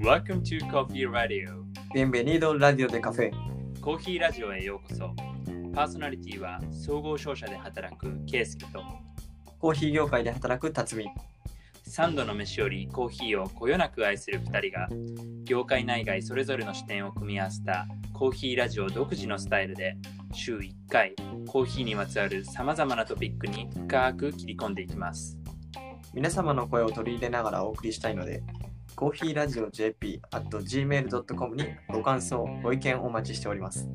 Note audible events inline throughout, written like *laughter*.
Welcome to Coffee Radio. Bienvenido Radio de Café コーヒーラジオへようこそ。パーソナリティは総合商社で働くケイスケと。コーヒー業界で働く辰巳。3度の飯よりコーヒーをこよなく愛する2人が業界内外それぞれの視点を組み合わせたコーヒーラジオ独自のスタイルで週1回コーヒーにまつわるさまざまなトピックに深く切り込んでいきます皆様の声を取り入れながらお送りしたいのでコーヒーラジオ JP at gmail.com にご感想ご意見お待ちしております。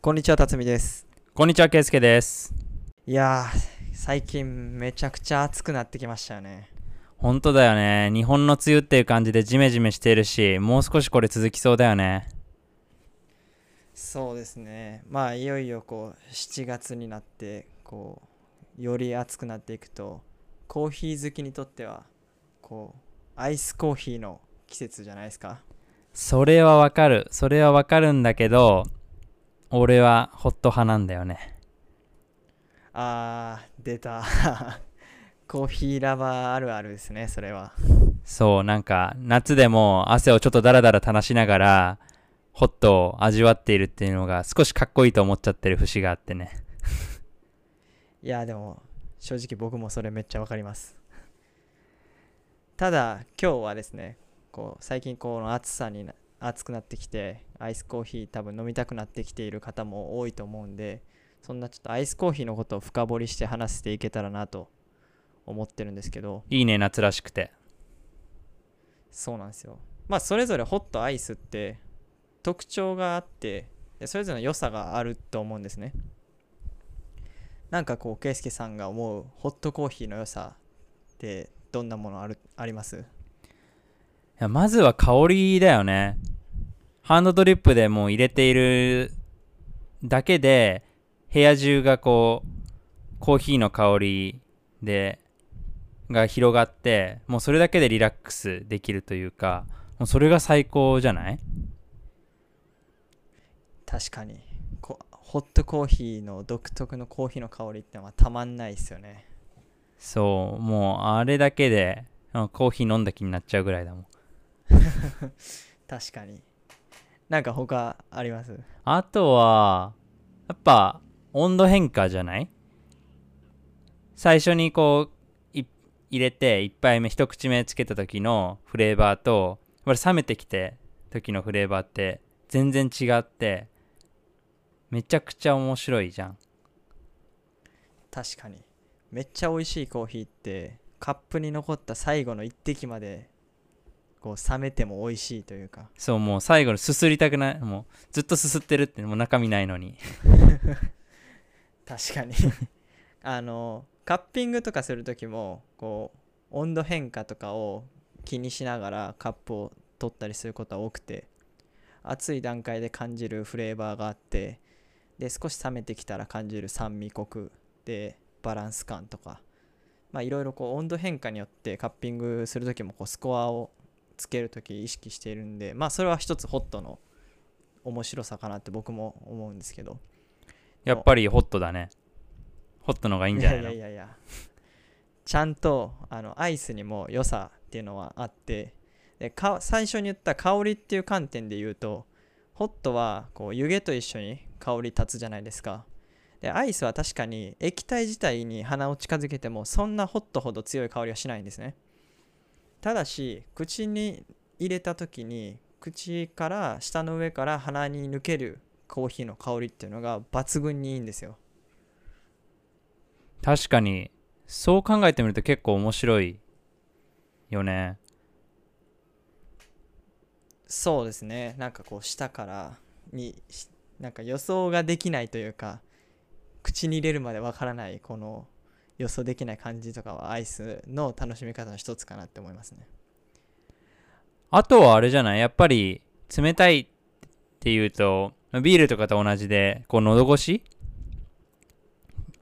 こんにちは辰巳です。こんにちはケイスケです。いやー最近めちゃくちゃ暑くなってきましたよね。本当だよね。日本の梅雨っていう感じでジメジメしているしもう少しこれ続きそうだよねそうですね。まあいよいよこう7月になってこうより暑くなっていくとコーヒー好きにとってはこうアイスコーヒーの季節じゃないですか。それはわかる。それはわかるんだけど俺はホット派なんだよね。あー出た。*laughs* コーヒーラバーあるあるですねそれは。そうなんか夏でも汗をちょっとダラダラ垂らしながらホットを味わっているっていうのが少しかっこいいと思っちゃってる節があってね。いやでも正直僕もそれめっちゃわかります。ただ今日はですねこう最近この暑さにな暑くなってきてアイスコーヒー多分飲みたくなってきている方も多いと思うんでそんなちょっとアイスコーヒーのことを深掘りして話していけたらなと思ってるんですけど。いいね夏らしくて。そうなんですよ。まあそれぞれホットアイスって特徴があってでそれぞれの良さがあると思うんですね。なんかこう圭介さんが思うホットコーヒーの良さってどんなものあるあります？いやまずは香りだよね。ハンドドリップでもう入れているだけで部屋中がこうコーヒーの香りでが広がってもうそれだけでリラックスできるというかもうそれが最高じゃない？確かに。こホットコーヒーの独特のコーヒーの香りってのはたまんないですよね。そうもうあれだけであコーヒー飲んだ気になっちゃうぐらいだもん。*laughs* 確かに。なんか他あります？あとはやっぱ温度変化じゃない？最初にこうい入れて1杯目一口目つけた時のフレーバーとこれ冷めてきて時のフレーバーって全然違ってめちゃくちゃ面白いじゃん。確かに。めっちゃ美味しいコーヒーってカップに残った最後の一滴までこう冷めても美味しいというか。そうもう最後にすすりたくない。もうずっとすすってるってもう中身ないのに。確かに。*laughs* あのカッピングとかする時もこう温度変化とかを気にしながらカップを取ったりすることは多くて熱い段階で感じるフレーバーがあってで少し冷めてきたら感じる酸味コクでバランス感とか。まあいろいろこう温度変化によってカッピングする時もこうスコアをつける時意識しているんでまあそれは一つホットの面白さかなって僕も思うんですけど。やっぱりホットだね。ホットの方がいいんじゃないの？いやいやいやいや。ちゃんとあのアイスにも良さっていうのはあってでか最初に言った香りっていう観点で言うとホットはこう湯気と一緒に香り立つじゃないですか。でアイスは確かに液体自体に鼻を近づけてもそんなホットほど強い香りはしないんですね。ただし口に入れた時に口から舌の上から鼻に抜けるコーヒーの香りっていうのが抜群にいいんですよ。確かにそう考えてみると結構面白いよね。そうですね。なんかこう舌からにしなんか予想ができないというか口に入れるまでわからないこの予想できない感じとかはアイスの楽しみ方の一つかなって思いますね。あとはあれじゃない？やっぱり冷たいっていうとビールとかと同じでこう喉越し？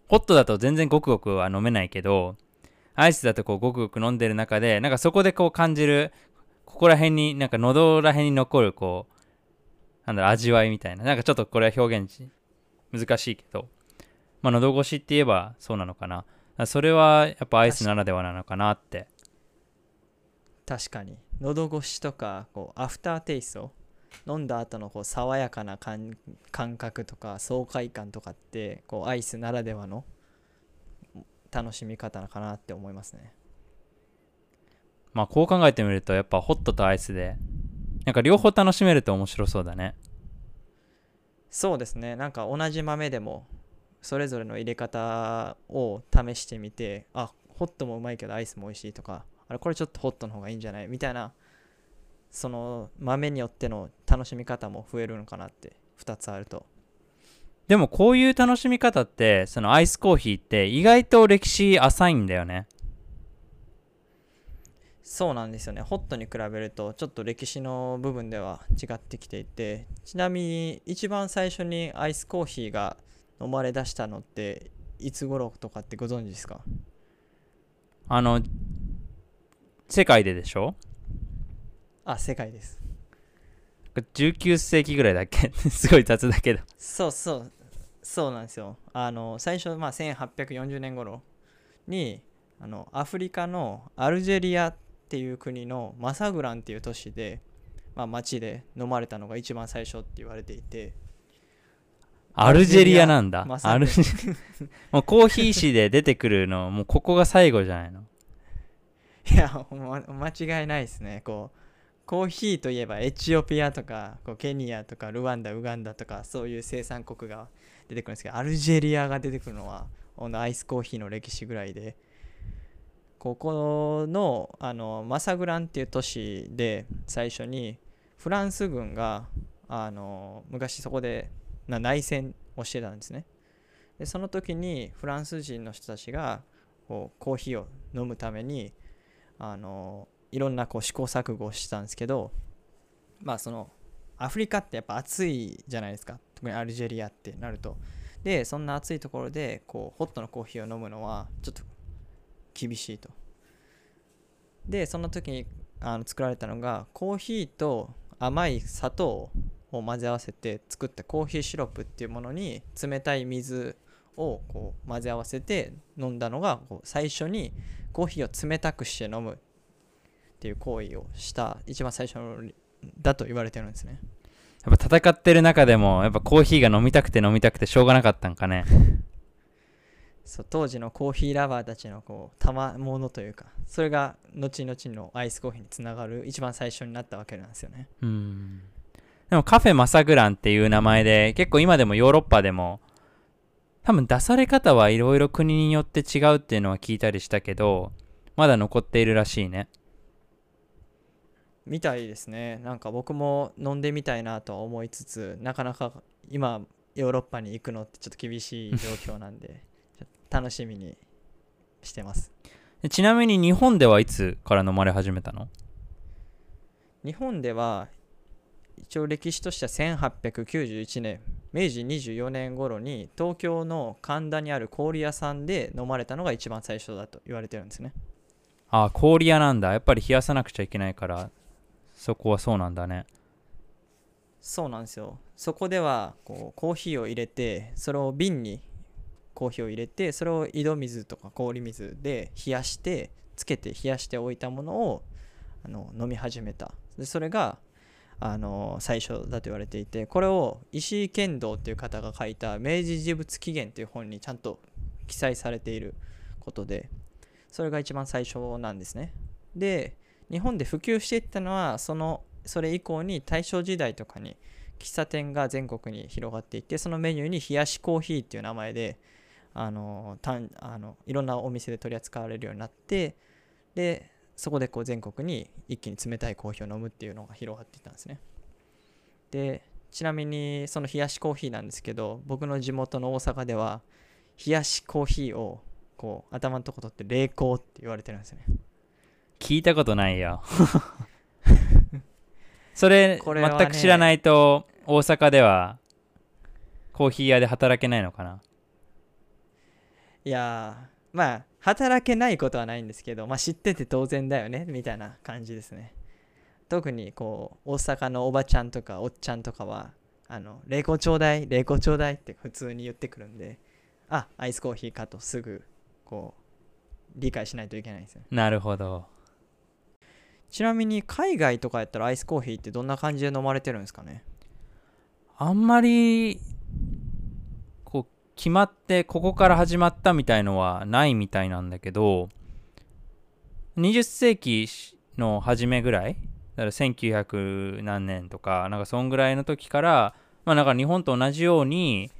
ホットだと全然ごくごくは飲めないけどアイスだとこうごくごく飲んでる中でなんかそこでこう感じるここら辺になんか喉ら辺に残るこうなんだろう味わいみたいな。なんかちょっとこれは表現し難しいけど。まあ喉越しって言えばそうなのかな。それはやっぱアイスならではなのかなって。確かに。喉越しとかこうアフターテイスト。飲んだ後のこう爽やかな感感覚とか爽快感とかってこうアイスならではの楽しみ方かなって思いますね。まあこう考えてみるとやっぱホットとアイスでなんか両方楽しめると面白そうだね。そうですね。なんか同じ豆でもそれぞれの入れ方を試してみてあホットもうまいけどアイスも美味しいとかあれこれちょっとホットの方がいいんじゃない？みたいなその豆によっての楽しみ方も増えるのかなって2つあると。でもこういう楽しみ方ってそのアイスコーヒーって意外と歴史浅いんだよねそうなんですよね。ホットに比べるとちょっと歴史の部分では違ってきていて。ちなみに一番最初にアイスコーヒーが飲まれ出したのっていつ頃とかってご存知ですか？あの世界ででしょ？あ世界です。19世紀ぐらいだっけ？*laughs* すごい雑だけど。そうそう。そうなんですよ。あの最初、まあ、1840年頃にあのアフリカのアルジェリアっていう国のマサグランっていう都市で、まあ、町で飲まれたのが一番最初って言われていて。アルジェリアなんだ。アルジェ *laughs* もうコーヒー誌で出てくるのもうここが最後じゃないの？いや、間違いないですね。こう、コーヒーといえばエチオピアとか、こうケニアとか、ルワンダ、ウガンダとか、そういう生産国が出てくるんですけど、アルジェリアが出てくるのは、このアイスコーヒーの歴史ぐらいで、ここの、あの、マサグランっていう都市で、最初に、フランス軍が、あの、昔そこで内戦をしてたんですね。で、その時に、フランス人の人たちが、こうコーヒーを飲むためにあのいろんなこう試行錯誤をしてたんですけどまあそのアフリカってやっぱ暑いじゃないですか特にアルジェリアってなるとでそんな暑いところでこうホットのコーヒーを飲むのはちょっと厳しいと。でその時にあの作られたのがコーヒーと甘い砂糖を混ぜ合わせて作ったコーヒーシロップっていうものに冷たい水をこう混ぜ合わせて飲んだのがこう最初にコーヒーを冷たくして飲むっていう行為をした一番最初のだと言われてるんですね。やっぱ戦ってる中でもやっぱコーヒーが飲みたくて飲みたくてしょうがなかったんかね。そう当時のコーヒーラバーたちのこう賜物というかそれが後々のアイスコーヒーにつながる一番最初になったわけなんですよね。うん。でもカフェマサグランっていう名前で結構今でもヨーロッパでも多分出され方はいろいろ国によって違うっていうのは聞いたりしたけどまだ残っているらしいね。みたいですね。なんか僕も飲んでみたいなとは思いつつなかなか今ヨーロッパに行くのってちょっと厳しい状況なんで楽しみにしてます。でちなみに日本ではいつから飲まれ始めたの？日本では一応歴史としては1891年明治24年頃に東京の神田にある氷屋さんで飲まれたのが一番最初だと言われてるんですね。ああ氷屋なんだ。やっぱり冷やさなくちゃいけないからそこはそうなんだね。そうなんですよ。そこではこうコーヒーを入れてそれを瓶にコーヒーを入れてそれを井戸水とか氷水で冷やしてつけて冷やしておいたものをあの飲み始めた。でそれがあの最初だと言われていてこれを石井剣道っていう方が書いた「明治事物起源」という本にちゃんと記載されていることでそれが一番最初なんですね。で日本で普及していったのはそのそれ以降に大正時代とかに喫茶店が全国に広がっていってそのメニューに冷やしコーヒーっていう名前であのたんあのいろんなお店で取り扱われるようになってでそこでこう全国に一気に冷たいコーヒーを飲むっていうのが広がっていったんですね。でちなみにその冷やしコーヒーなんですけど僕の地元の大阪では冷やしコーヒーをこう頭のとこ取って冷凍って言われてるんですよね。聞いたことないよ。*laughs* それこれはね全く知らないと大阪ではコーヒー屋で働けないのかな？いやーまあ働けないことはないんですけど、まあ、知ってて当然だよねみたいな感じですね。特にこう大阪のおばちゃんとかおっちゃんとかはあの冷凍ちょうだい冷凍ちょうだいって普通に言ってくるんであアイスコーヒーかとすぐこう理解しないといけないんですよ。なるほど。ちなみに海外とかやったらアイスコーヒーってどんな感じで飲まれてるんですかね？あんまり決まってここから始まったみたいのはないみたいなんだけど20世紀の初めぐらいだから1900何年とかなんかそんぐらいの時からまあなんか日本と同じように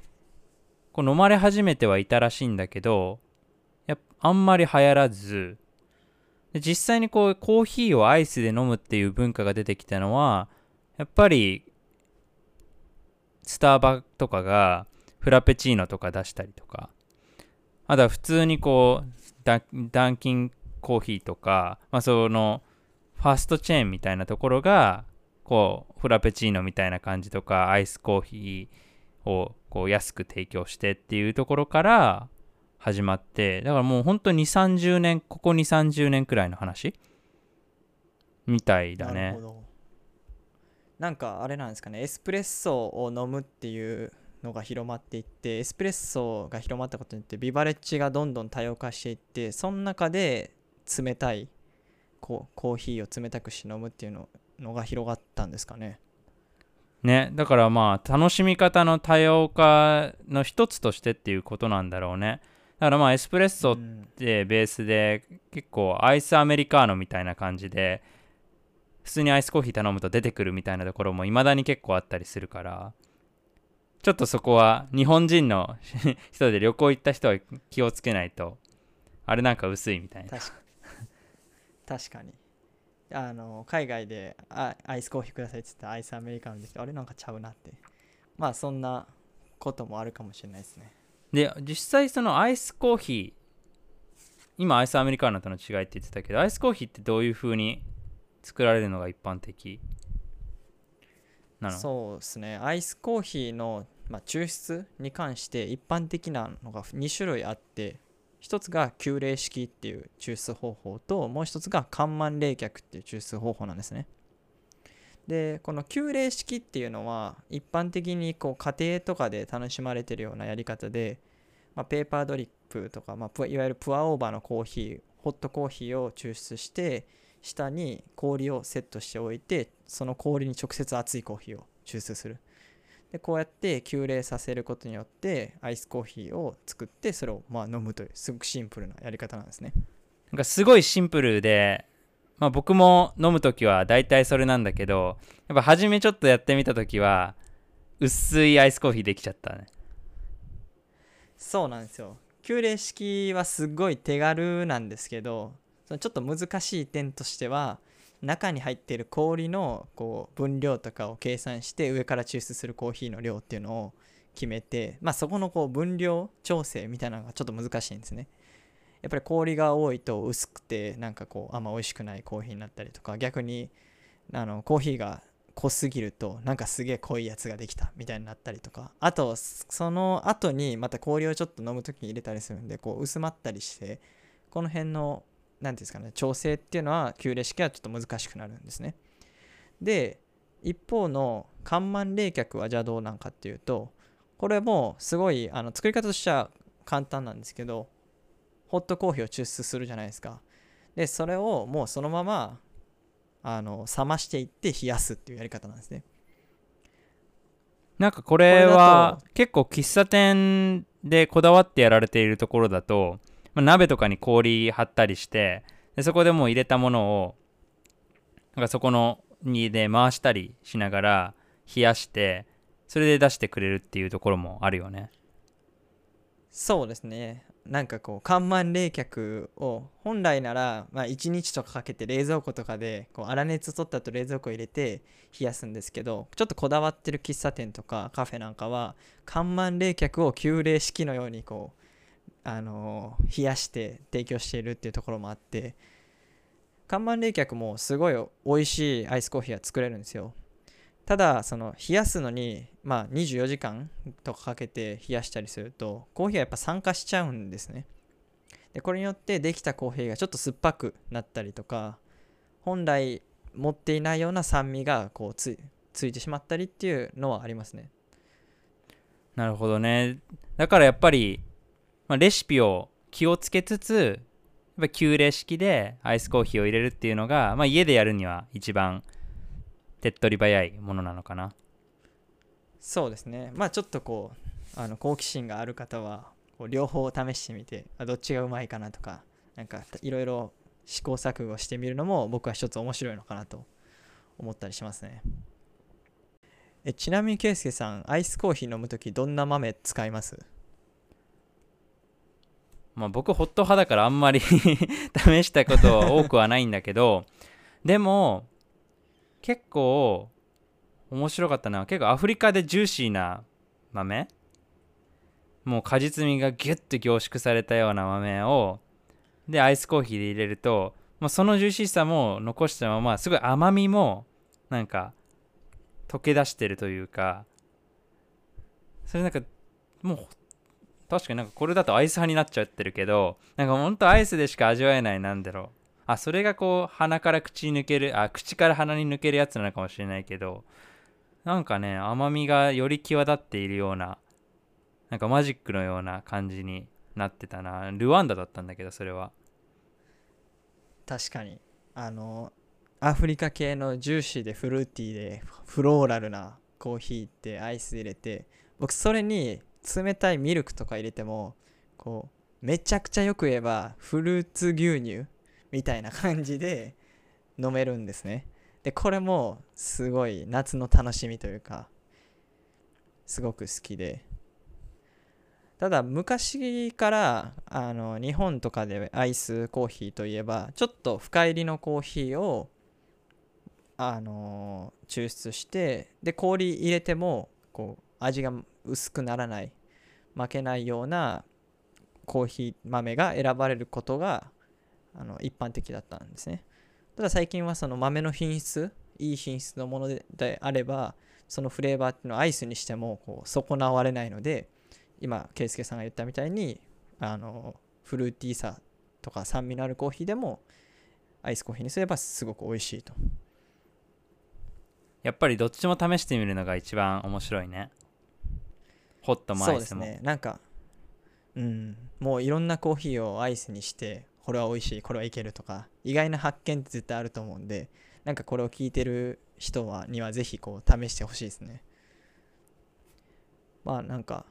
こう飲まれ始めてはいたらしいんだけどやあんまり流行らず実際にこうコーヒーをアイスで飲むっていう文化が出てきたのはやっぱりスターバとかがフラペチーノとか出したりとか。あとは普通にこうダンキンコーヒーとか、まあ、そのファーストチェーンみたいなところがこうフラペチーノみたいな感じとかアイスコーヒーをこう安く提供してっていうところから始まってだからもう本当に2 3 0年ここ2 3 0年くらいの話？みたいだね。ほど。なんかあれなんですかねエスプレッソを飲むっていうのが広まっていってエスプレッソが広まったことによってビバレッジがどんどん多様化していってその中で冷たいこうコーヒーを冷たくし飲むっていうののが広がったんですかね。ねだからまあ楽しみ方の多様化の一つとしてっていうことなんだろうね。だからまあエスプレッソってベースで結構アイスアメリカーノみたいな感じで普通にアイスコーヒー頼むと出てくるみたいなところも未だに結構あったりするから。ちょっとそこは日本人の *laughs* 人で旅行行った人は気をつけないとあれなんか薄いみたいな。確か確かに。あの海外であアイスコーヒーくださいって言ったらアイスアメリカンできてあれなんかちゃうなって。まあそんなこともあるかもしれないですね。で実際そのアイスコーヒー今アイスアメリカーノとの違いって言ってたけどアイスコーヒーってどういう風に作られるのが一般的なの？そうですね。アイスコーヒーの、まあ、抽出に関して一般的なのが2種類あって一つが急冷式っていう抽出方法ともう一つが緩慢冷却っていう抽出方法なんですね。でこの急冷式っていうのは一般的にこう家庭とかで楽しまれてるようなやり方で、まあ、ペーパードリップとか、まあ、いわゆるプアオーバーのコーヒーホットコーヒーを抽出して下に氷をセットしておいてその氷に直接熱いコーヒーを抽出する。でこうやって急冷させることによってアイスコーヒーを作ってそれをまあ飲むというすごくシンプルなやり方なんですね。なんかすごいシンプルで、まあ、僕も飲む時は大体それなんだけどやっぱ初めちょっとやってみた時は薄いアイスコーヒーできちゃったね。そうなんですよ。急冷式はすごい手軽なんですけどそのちょっと難しい点としては中に入っている氷のこう分量とかを計算して上から抽出するコーヒーの量っていうのを決めて、まあ、そこのこう分量調整みたいなのがちょっと難しいんですね。やっぱり氷が多いと薄くてなんかこうあんま美味しくないコーヒーになったりとか逆にあのコーヒーが濃すぎるとなんかすげえ濃いやつができたみたいになったりとかあとその後にまた氷をちょっと飲む時に入れたりするんでこう薄まったりしてこの辺の何ていうんですかね調整っていうのは急冷式はちょっと難しくなるんですね。で一方の緩慢冷却はじゃあどうなんかっていうとこれもすごいあの作り方としては簡単なんですけどホットコーヒーを抽出するじゃないですか。でそれをもうそのままあの冷ましていって冷やすっていうやり方なんですね。なんかこれは結構喫茶店でこだわってやられているところだと、まあ、鍋とかに氷張ったりしてでそこでもう入れたものをなんかそこのにで回したりしながら冷やしてそれで出してくれるっていうところもあるよね。そうですね。なんかこう緩慢冷却を本来なら、まあ、1日とかかけて冷蔵庫とかでこう粗熱取った後冷蔵庫入れて冷やすんですけどちょっとこだわってる喫茶店とかカフェなんかは緩慢冷却を急冷式のようにこう、あの冷やして提供しているっていうところもあって緩慢冷却もすごい美味しいアイスコーヒーが作れるんですよ。ただその冷やすのにまあ24時間とかかけて冷やしたりするとコーヒーはやっぱ酸化しちゃうんですね。でこれによってできたコーヒーがちょっと酸っぱくなったりとか本来持っていないような酸味がこうつついてしまったりっていうのはありますね。なるほどね。だからやっぱりまあ、レシピを気をつけつつやっぱ急冷式でアイスコーヒーを入れるっていうのが、まあ、家でやるには一番手っ取り早いものなのかな。そうですね。まあちょっとこうあの好奇心がある方はこう両方試してみてどっちがうまいかなとかなんかいろいろ試行錯誤してみるのも僕は一つ面白いのかなと思ったりしますね。えちなみに圭介さんアイスコーヒー飲む時どんな豆使います？まあ僕ホット派だからあんまり *laughs* 試したことは多くはないんだけどでも結構面白かったのは結構アフリカでジューシーな豆。もう果実味がギュッと凝縮されたような豆をでアイスコーヒーで入れると、まあ、そのジューシーさも残したまますごい甘みもなんか溶け出してるというか。それなんかもうホッ確かになんかこれだとアイス派になっちゃってるけどなんかほんとアイスでしか味わえないなんだろう。あそれがこう鼻から口に抜けるあ口から鼻に抜けるやつなのかもしれないけどなんかね甘みがより際立っているようななんかマジックのような感じになってたな。ルワンダだったんだけどそれは。確かに。あのアフリカ系のジューシーでフルーティーでフローラルなコーヒーってアイス入れて僕それに冷たいミルクとか入れてもこうめちゃくちゃよく言えばフルーツ牛乳みたいな感じで飲めるんですね。でこれもすごい夏の楽しみというかすごく好きで。ただ昔からあの日本とかでアイスコーヒーといえばちょっと深入りのコーヒーをあの抽出してで氷入れてもこう味が薄くならない負けないようなコーヒー豆が選ばれることがあの一般的だったんですね。ただ最近はその豆の品質いい品質のものであればそのフレーバーっていうのをアイスにしてもこう損なわれないので今圭介さんが言ったみたいにあのフルーティーさとか酸味のあるコーヒーでもアイスコーヒーにすればすごく美味しいと。やっぱりどっちも試してみるのが一番面白いね。ホットもアそうです、ね。なんかうん。もういろんなコーヒーをアイスにしてこれは美味しいこれはいけるとか意外な発見って絶対あると思うんでなんかこれを聞いてる人はにはぜひこう試してほしいですね。まあなんか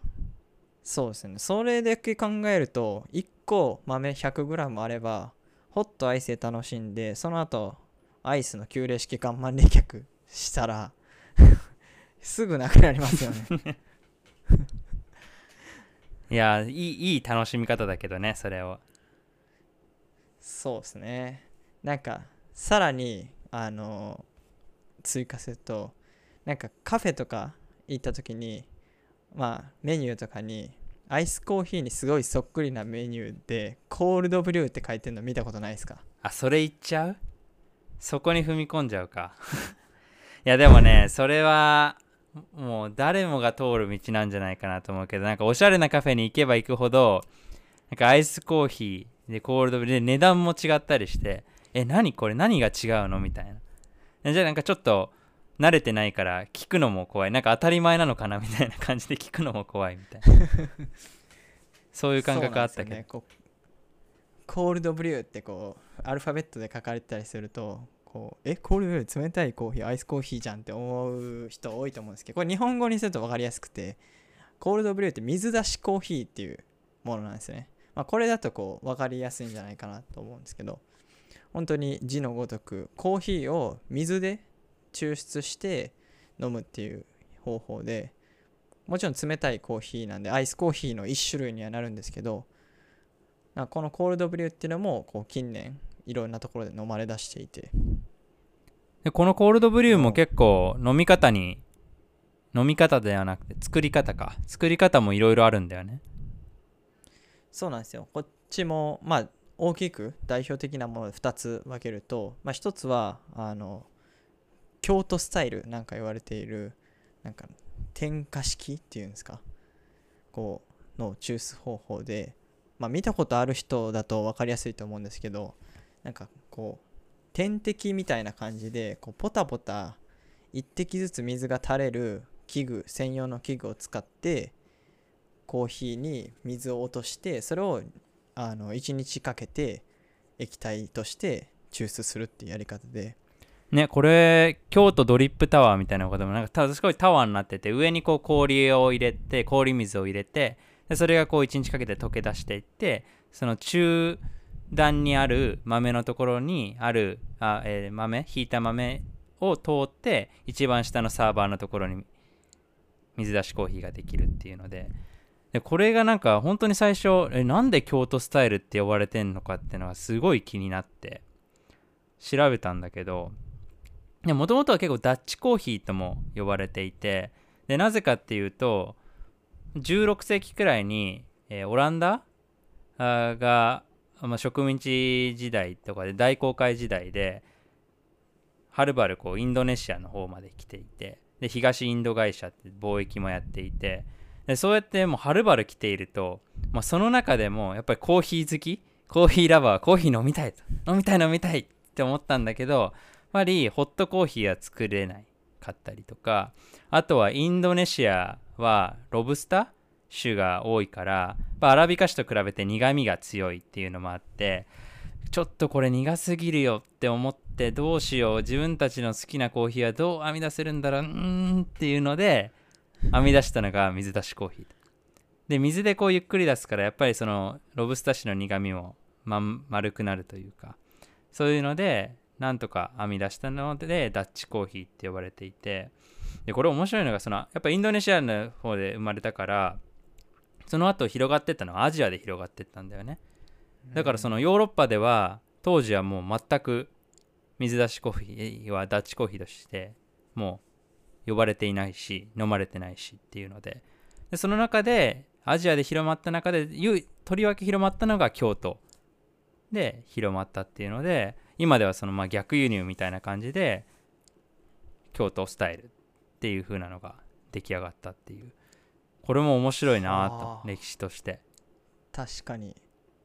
そうですね。それだけ考えると1個豆 100g あればホットアイスで楽しんでその後アイスの急冷式看板冷却したら *laughs* すぐなくなりますよね。いやいいいい楽しみ方だけどねそれを。そうですね。なんかさらにあの追加するとなんかカフェとか行った時にまあメニューとかにアイスコーヒーにすごいそっくりなメニューでコールドブリューって書いてるの見たことないですか？あそれ言っちゃう？そこに踏み込んじゃうか。*laughs* いやでもねそれはもう誰もが通る道なんじゃないかなと思うけどなんかおしゃれなカフェに行けば行くほどなんかアイスコーヒーでコールドブリューで値段も違ったりしてえ何これ何が違うのみたいな。じゃあなんかちょっと慣れてないから聞くのも怖い。なんか当たり前なのかなみたいな感じで聞くのも怖いみたいな。*laughs* そういう感覚あったけど、ね。コールドブリューってこうアルファベットで書かれてたりするとこうえコールドブリュー冷たいコーヒーアイスコーヒーじゃんって思う人多いと思うんですけどこれ日本語にすると分かりやすくてコールドブリューって水出しコーヒーっていうものなんですね、まあ、これだとこう分かりやすいんじゃないかなと思うんですけど本当に字のごとくコーヒーを水で抽出して飲むっていう方法でもちろん冷たいコーヒーなんでアイスコーヒーの一種類にはなるんですけどこのコールドブリューっていうのもこう近年いろんなところで飲まれ出していてでこのコールドブリューも結構飲み方に飲み方ではなくて作り方か。作り方もいろいろあるんだよね。そうなんですよ。こっちもまあ大きく代表的なもので2つ分けると、まあ、1つはあの京都スタイルなんか言われているなんか点火式っていうんですか。こうの抽出方法で、まあ、見たことある人だと分かりやすいと思うんですけどなんかこう点滴みたいな感じでこうポタポタ1滴ずつ水が垂れる器具専用の器具を使ってコーヒーに水を落としてそれをあの1日かけて液体として抽出するっていうやり方で。ねこれ京都ドリップタワーみたいなこともなんかたすごいタワーになってて上にこう氷を入れて氷水を入れてでそれがこう1日かけて溶け出していってその中段にある豆のところにあるあ、えー豆ひいた豆を通って一番下のサーバーのところに水出しコーヒーができるっていうので。でこれがなんか本当に最初えなんで京都スタイルって呼ばれてんのかっていうのがすごい気になって調べたんだけど。もともとは結構ダッチコーヒーとも呼ばれていてでなぜかっていうと16世紀くらいに、えーオランダが、まあ、植民地時代とかで大航海時代ではるばるこうインドネシアの方まで来ていてで東インド会社って貿易もやっていてでそうやってもうはるばる来ていると、まあ、その中でもやっぱりコーヒー好きコーヒーラバーコーヒー飲みたいと飲みたい飲みたいって思ったんだけどやっぱりホットコーヒーは作れないかったりとかあとはインドネシアはロブスター種が多いから、まあアラビカ種と比べて苦味が強いっていうのもあってちょっとこれ苦すぎるよって思ってどうしよう自分たちの好きなコーヒーはどう編み出せるんだろううんっていうので編み出したのが水出しコーヒーで水でこうゆっくり出すからやっぱりそのロブスター種の苦味も、ま、丸くなるというかそういうのでなんとか編み出したのでダッチコーヒーって呼ばれていてでこれ面白いのがそのやっぱインドネシアの方で生まれたからその後広がってったのはアジアで広がってったんだよね。だからそのヨーロッパでは当時はもう全く水出しコーヒーはダッチコーヒーとしてもう呼ばれていないし飲まれてないしっていうので。でその中でアジアで広まった中でゆとりわけ広まったのが京都。で広まったっていうので今ではそのまあ逆輸入みたいな感じで京都スタイルっていう風なのが出来上がったっていうこれも面白いなはとあ歴史として。確かに。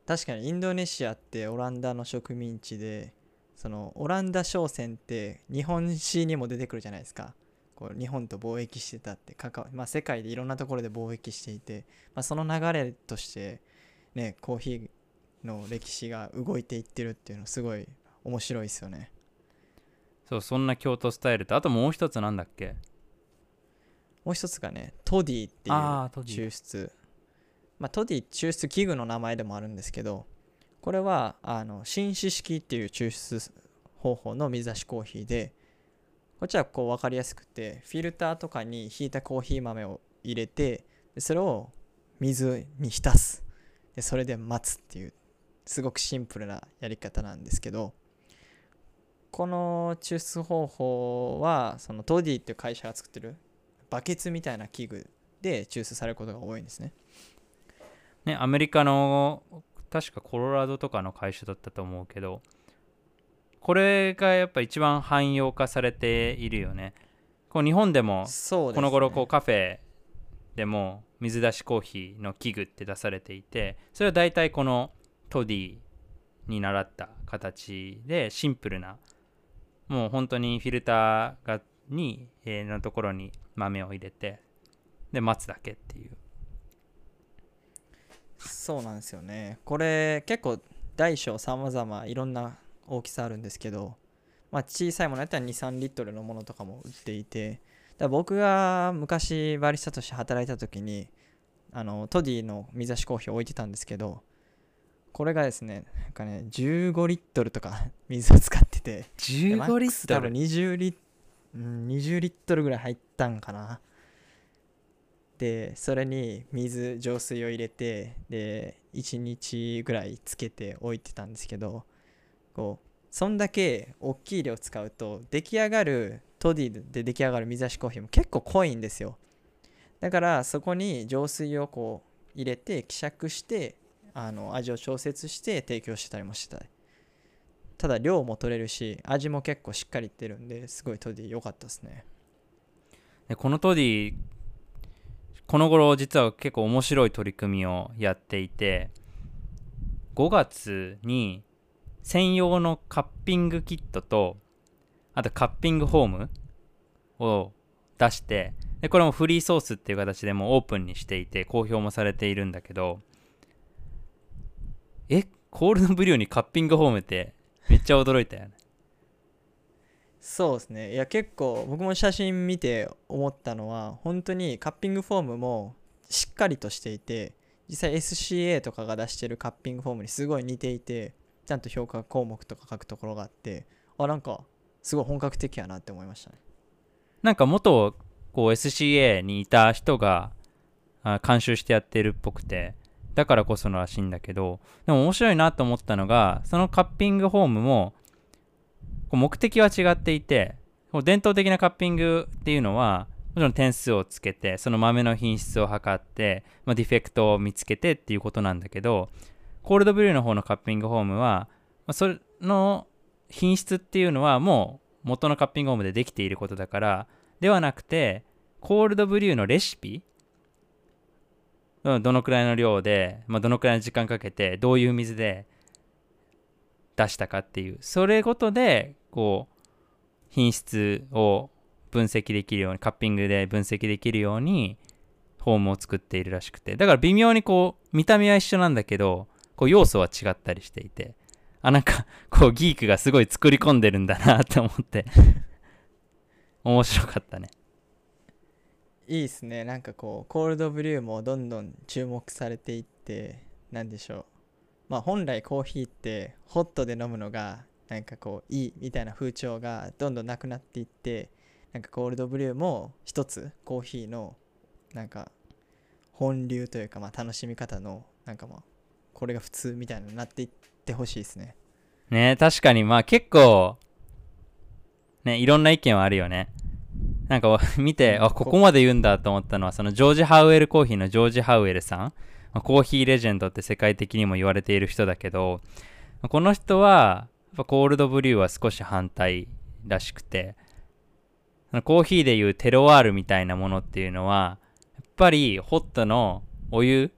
確かにインドネシアってオランダの植民地でそのオランダ商船って日本史にも出てくるじゃないですか。こう日本と貿易してたって関わ、まあ、世界でいろんなところで貿易していて、まあ、その流れとしてねコーヒーの歴史が動いていってるっていうのすごい面白いですよね。そうそんな京都スタイルとあともう一つなんだっけ？もう一つがねトディっていう抽出。まあトディ抽出器具の名前でもあるんですけどこれはあの紳士式っていう抽出方法の水出しコーヒーでこっちはこう分かりやすくてフィルターとかにひいたコーヒー豆を入れてでそれを水に浸す。でそれで待つっていうすごくシンプルなやり方なんですけどこの抽出方法はそのトディっていう会社が作ってるバケツみたいな器具で抽出されることが多いんですね。ねアメリカの確かコロラドとかの会社だったと思うけどこれがやっぱ一番汎用化されているよね。こう日本でもこの頃こうカフェでも水出しコーヒーの器具って出されていてそれは大体このトディに習った形でシンプルなもう本当にフィルターがに、えーのところに豆を入れてで待つだけっていう。そうなんですよね。これ結構大小さまざまいろんな大きさあるんですけど、まあ、小さいものやったら23リットルのものとかも売っていてだ僕が昔バリスタとして働いた時にあのトディの水出しコーヒーを置いてたんですけどこれがですねなんかね15リットルとか水を使ってて。でマ15リックス多分ットル。20リッうん20リットルぐらい入ったんかな。でそれに水浄水を入れてで1日ぐらいつけて置いてたんですけどこうそんだけ大きい量使うと出来上がるトディで出来上がる水出しコーヒーも結構濃いんですよ。だからそこに浄水をこう入れて希釈してあの味を調節して提供してたりもしてた。ただ量も取れるし味も結構しっかりいってるんですごいトディ良かったですね。でこのトディこの頃実は結構面白い取り組みをやっていて5月に専用のカッピングキットとあとカッピングホームを出してでこれもフリーソースっていう形でもオープンにしていて公表もされているんだけどえコールドブリューにカッピングホームってめっちゃ驚いたよね。そうですね。いや結構僕も写真見て思ったのは本当にカッピングフォームもしっかりとしていて実際 SCA とかが出してるカッピングフォームにすごい似ていてちゃんと評価項目とか書くところがあってあなんかすごい本格的やなって思いましたね。なんか元こう SCA にいた人があ監修してやってるっぽくてだからこそのらしいんだけどでも面白いなと思ったのがそのカッピングフォームもこう目的は違っていてこう伝統的なカッピングっていうのはもちろん点数をつけてその豆の品質を測って、まあ、ディフェクトを見つけてっていうことなんだけどコールドブリューの方のカッピングフォームは、まあ、その品質っていうのはもう元のカッピングフォームでできていることだからではなくてコールドブリューのレシピうんどのくらいの量で、まあ、どのくらいの時間かけてどういう水で出したかっていう。それごとでこう品質を分析できるようにカッピングで分析できるようにフォームを作っているらしくて。だから微妙にこう見た目は一緒なんだけどこう要素は違ったりしていて。あなんかこうギークがすごい作り込んでるんだなと思って。面白かったね。いいですね。なんかこうコールドブリューもどんどん注目されていってなんでしょう。まあ本来コーヒーってホットで飲むのがなんかこういいみたいな風潮がどんどんなくなっていってなんかコールドブリューも一つコーヒーのなんか本流というかまあ楽しみ方のなんかまあこれが普通みたいになっていってほしいですね。ね確かに。まあ結構ねいろんな意見はあるよね。なんか *laughs* 見てうん。あここまで言うんだと思ったのはそのジョージ・ハウエルコーヒーのジョージ・ハウエルさん。まあコーヒーレジェンドって世界的にも言われている人だけどこの人はコールドブリューは少し反対らしくてコーヒーでいうテロワールみたいなものっていうのはやっぱりホットのお湯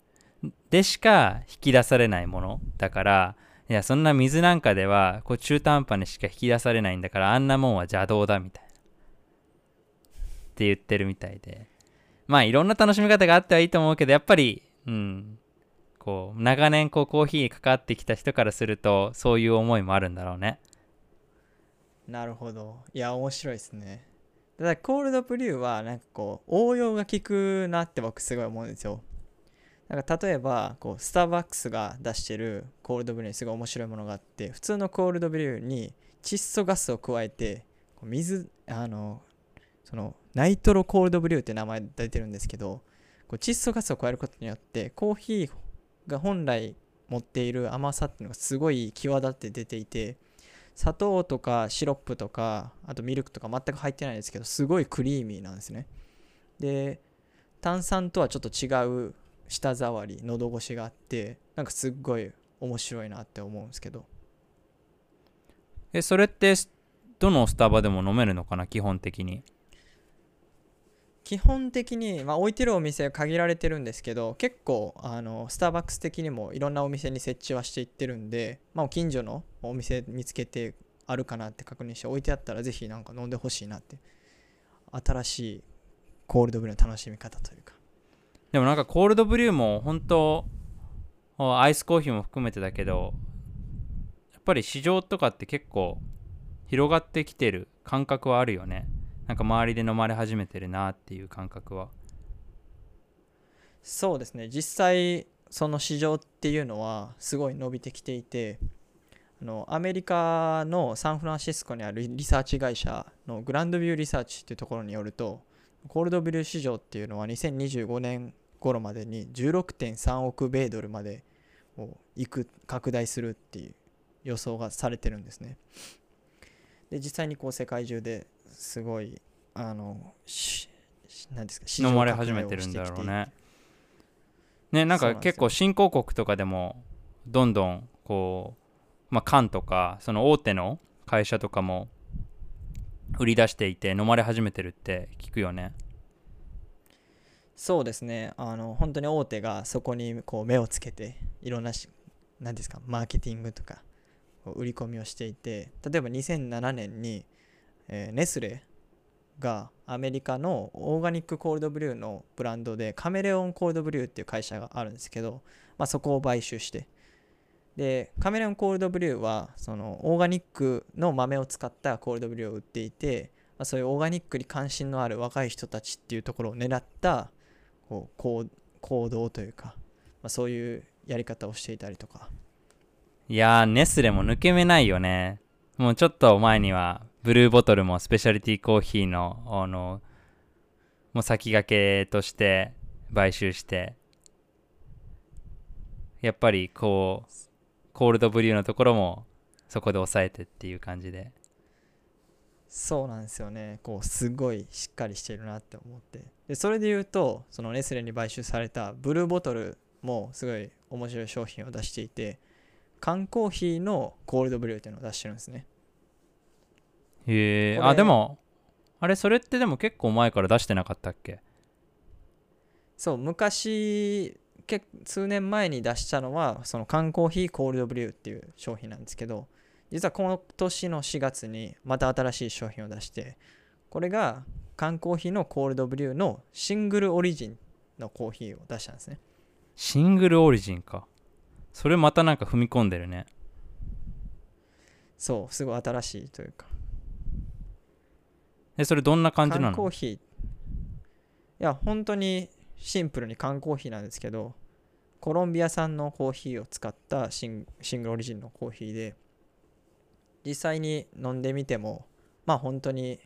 でしか引き出されないものだからいやそんな水なんかではこう中途半端にしか引き出されないんだからあんなもんは邪道だみたいなって言ってるみたいで。まあいろんな楽しみ方があってはいいと思うけどやっぱりうんこう長年こうコーヒーに関わってきた人からするとそういう思いもあるんだろうね。なるほど。いや面白いですね。ただコールドブリューはなんかこう応用が効くなって僕すごい思うんですよ。なんか例えばこうスターバックスが出してるコールドブリューにすごい面白いものがあって普通のコールドブリューに窒素ガスを加えて水あのそのナイトロコールドブリューって名前出てるんですけどこう窒素ガスを加えることによってコーヒーが本来持っている甘さっていうのがすごい際立って出ていて砂糖とかシロップとかあとミルクとか全く入ってないんですけどすごいクリーミーなんですね。で炭酸とはちょっと違う舌触り喉越しがあってなんかすっごい面白いなって思うんですけど。えそれってどのスタバでも飲めるのかな？基本的に。基本的に、まあ、置いてるお店は限られてるんですけど結構あのスターバックス的にもいろんなお店に設置はしていってるんで、まあ、近所のお店見つけてあるかなって確認して置いてあったらぜひなんか飲んでほしいなって新しいコールドブリューの楽しみ方というか。でもなんかコールドブリューも本当アイスコーヒーも含めてだけどやっぱり市場とかって結構広がってきてる感覚はあるよね。なんか周りで飲まれ始めてるなっていう感覚は。そうですね。実際その市場っていうのはすごい伸びてきていてあのアメリカのサンフランシスコにあるリサーチ会社のグランドビューリサーチっていうところによるとコールドビュー市場っていうのは2025年頃までに16.3億米ドルまでをいく拡大するっていう予想がされてるんですね。で実際にこう世界中ですごいあのしなんですか飲まれ始めてるんだろうね。ねなんか結構新興国とかでもどんどんこうまあ缶とかその大手の会社とかも売り出していて飲まれ始めてるって聞くよね。そうですね。あの本当に大手がそこにこう目をつけていろんなし何ですかマーケティングとか売り込みをしていて例えば2007年に、えーネスレがアメリカのオーガニックコールドブリューのブランドでカメレオンコールドブリューっていう会社があるんですけど、まあ、そこを買収して。でカメレオンコールドブリューはそのオーガニックの豆を使ったコールドブリューを売っていて、まあ、そういうオーガニックに関心のある若い人たちっていうところを狙ったこう行行動というか、まあ、そういうやり方をしていたりとか。いやネスレも抜け目ないよね。もうちょっと前にはブルーボトルもスペシャリティコーヒーのあのもう先駆けとして買収してやっぱりこうコールドブリューのところもそこで抑えてっていう感じで。そうなんですよね。こうすごいしっかりしてるなって思って。でそれで言うとそのネスレに買収されたブルーボトルもすごい面白い商品を出していて缶コーヒーのコールドブリューっていうのを出してるんですね。へえあでもあれそれってでも結構前から出してなかったっけ？そう昔け数年前に出したのはその缶コーヒーコールドブリューっていう商品なんですけど実は今年の4月にまた新しい商品を出してこれが缶コーヒーのコールドブリューのシングルオリジンのコーヒーを出したんですね。シングルオリジンか。それまたなんか踏み込んでるね。そうすごい新しいというかえそれどんな感じなの？缶コーヒー。いや本当にシンプルに缶コーヒーなんですけどコロンビア産のコーヒーを使ったシングルオリジンのコーヒーで実際に飲んでみてもまあ本当に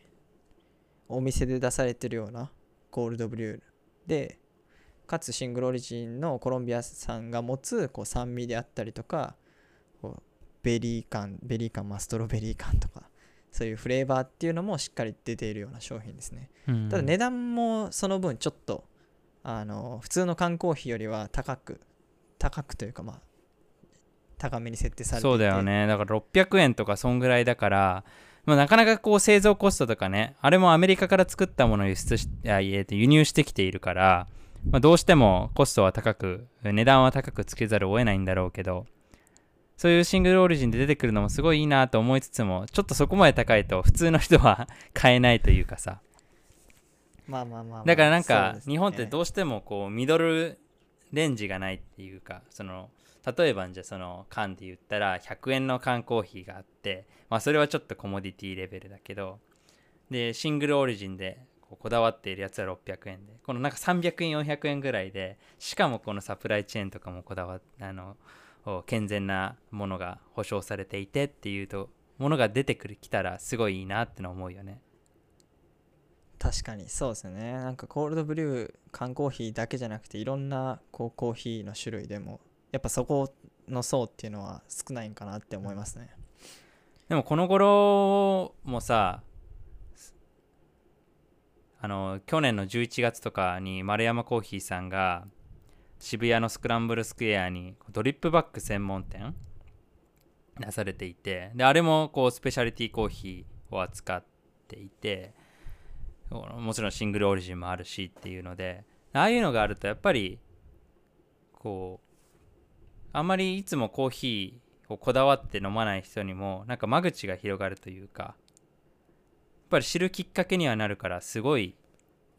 お店で出されてるような cold brew でかつシングルオリジンのコロンビア産が持つこう酸味であったりとかこうベリー感ベリー感、まあ、ストロベリー感とかそういうフレーバーっていうのもしっかり出ているような商品ですね。うん。ただ値段もその分ちょっとあの普通の缶コーヒーよりは高く高くというかまあ高めに設定されてそうだよね。だから600円とかそんぐらいだから、まあ、なかなかこう製造コストとかねあれもアメリカから作ったものを輸出しいや、えーと輸入してきているから、まあ、どうしてもコストは高く値段は高くつけざるを得ないんだろうけどそういうシングルオリジンで出てくるのもすごいいいなと思いつつもちょっとそこまで高いと普通の人は *laughs* 買えないというかさ。まあまあまあまあだからなんかね。日本ってどうしてもこうミドルレンジがないっていうかその例えばじゃあその缶で言ったら100円の缶コーヒーがあってまあそれはちょっとコモディティレベルだけどでシングルオリジンでこうこだわっているやつは600円でこのなんか300円400円ぐらいでしかもこのサプライチェーンとかもこだわあの健全なものが保証されていてっていうとものが出てくるきたらすごいいいなっての思うよね。確かにそうですね。なんかコールドブリュー缶コーヒーだけじゃなくていろんなこうコーヒーの種類でもやっぱそこの層っていうのは少ないんかなって思いますね。でもこの頃もさあの去年の11月とかに丸山コーヒーさんが渋谷のスクランブルスクエアにドリップバッグ専門店出されていてであれもこうスペシャリティコーヒーを扱っていてもちろんシングルオリジンもあるしっていうのでああいうのがあるとやっぱりこうあんまりいつもコーヒーをこだわって飲まない人にもなんか間口が広がるというかやっぱり知るきっかけにはなるからすごい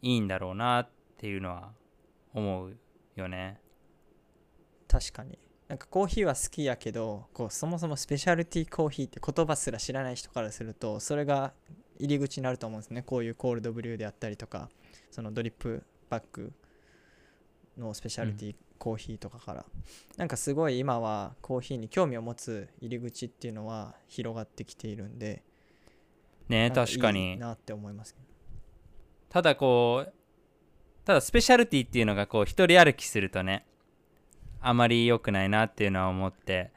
いいんだろうなっていうのは思うよね。確かに。なんかコーヒーは好きやけどこうそもそもスペシャルティーコーヒーって言葉すら知らない人からするとそれが入り口になると思うんですね。こういうコールドブリューであったりとかそのドリップバッグのスペシャルティーコーヒーとかから、なんかすごい今はコーヒーに興味を持つ入り口っていうのは広がってきているんでね確かに。なって思いますただこうただスペシャルティっていうのがこう一人歩きするとねあまり良くないなっていうのは思って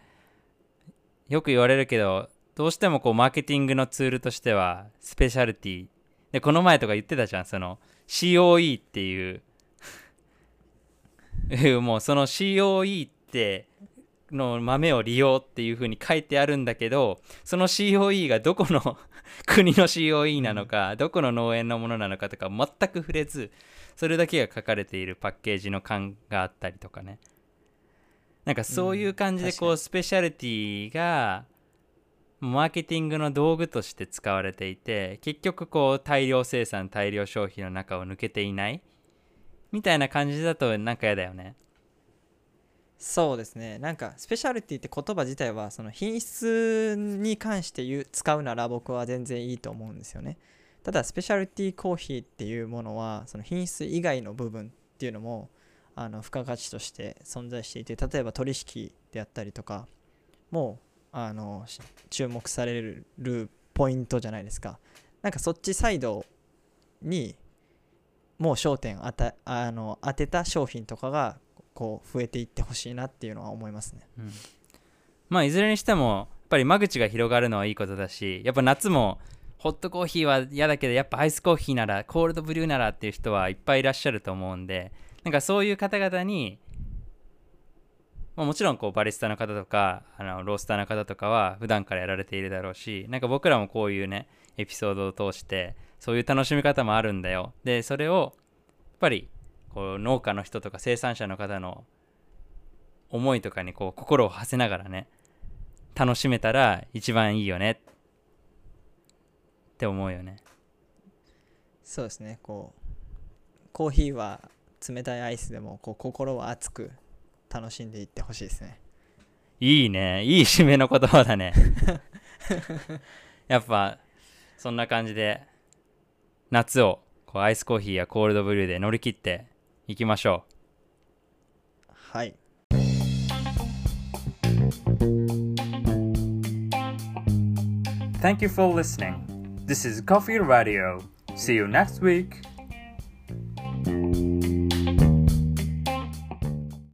よく言われるけどどうしてもこうマーケティングのツールとしてはスペシャルティ。でこの前とか言ってたじゃんその COE っていう。*laughs* もうその COE っての豆を利用っていう風に書いてあるんだけどその COE がどこの *laughs* 国の COE なのか、どこの農園のものなのかとか全く触れずそれだけが書かれているパッケージの缶があったりとかね。なんかそういう感じでこう、うんスペシャリティがマーケティングの道具として使われていて結局こう大量生産大量消費の中を抜けていないみたいな感じだとなんか嫌だよね。そうですね。なんかスペシャルティって言葉自体はその品質に関して言う使うなら僕は全然いいと思うんですよねただスペシャルティーコーヒーっていうものはその品質以外の部分っていうのもあの付加価値として存在していて例えば取引であったりとかもあの注目されるポイントじゃないですか。なんかそっちサイドにもう焦点あたあの当てた商品とかがこう増えていってほしいなっていうのは思いますね、うん、まあいずれにしてもやっぱり間口が広がるのはいいことだしやっぱ夏もホットコーヒーは嫌だけどやっぱアイスコーヒーならコールドブリューならっていう人はいっぱいいらっしゃると思うんでなんかそういう方々に、まあ、もちろんこうバリスタの方とかあのロースターの方とかは普段からやられているだろうしなんか僕らもこういうねエピソードを通してそういう楽しみ方もあるんだよ。でそれをやっぱりこう農家の人とか生産者の方の思いとかにこう心を馳せながらね楽しめたら一番いいよね。って思うよね。そうですね。こうコーヒーは冷たいアイスでもこう心を熱く楽しんでいってほしいですね。いいね。いい締めの言葉だね。*laughs* やっぱそんな感じで夏をこうアイスコーヒーやコールドブリューで乗り切っていきましょう。はい。Thank you for listening. This is Coffee Radio. See you next week.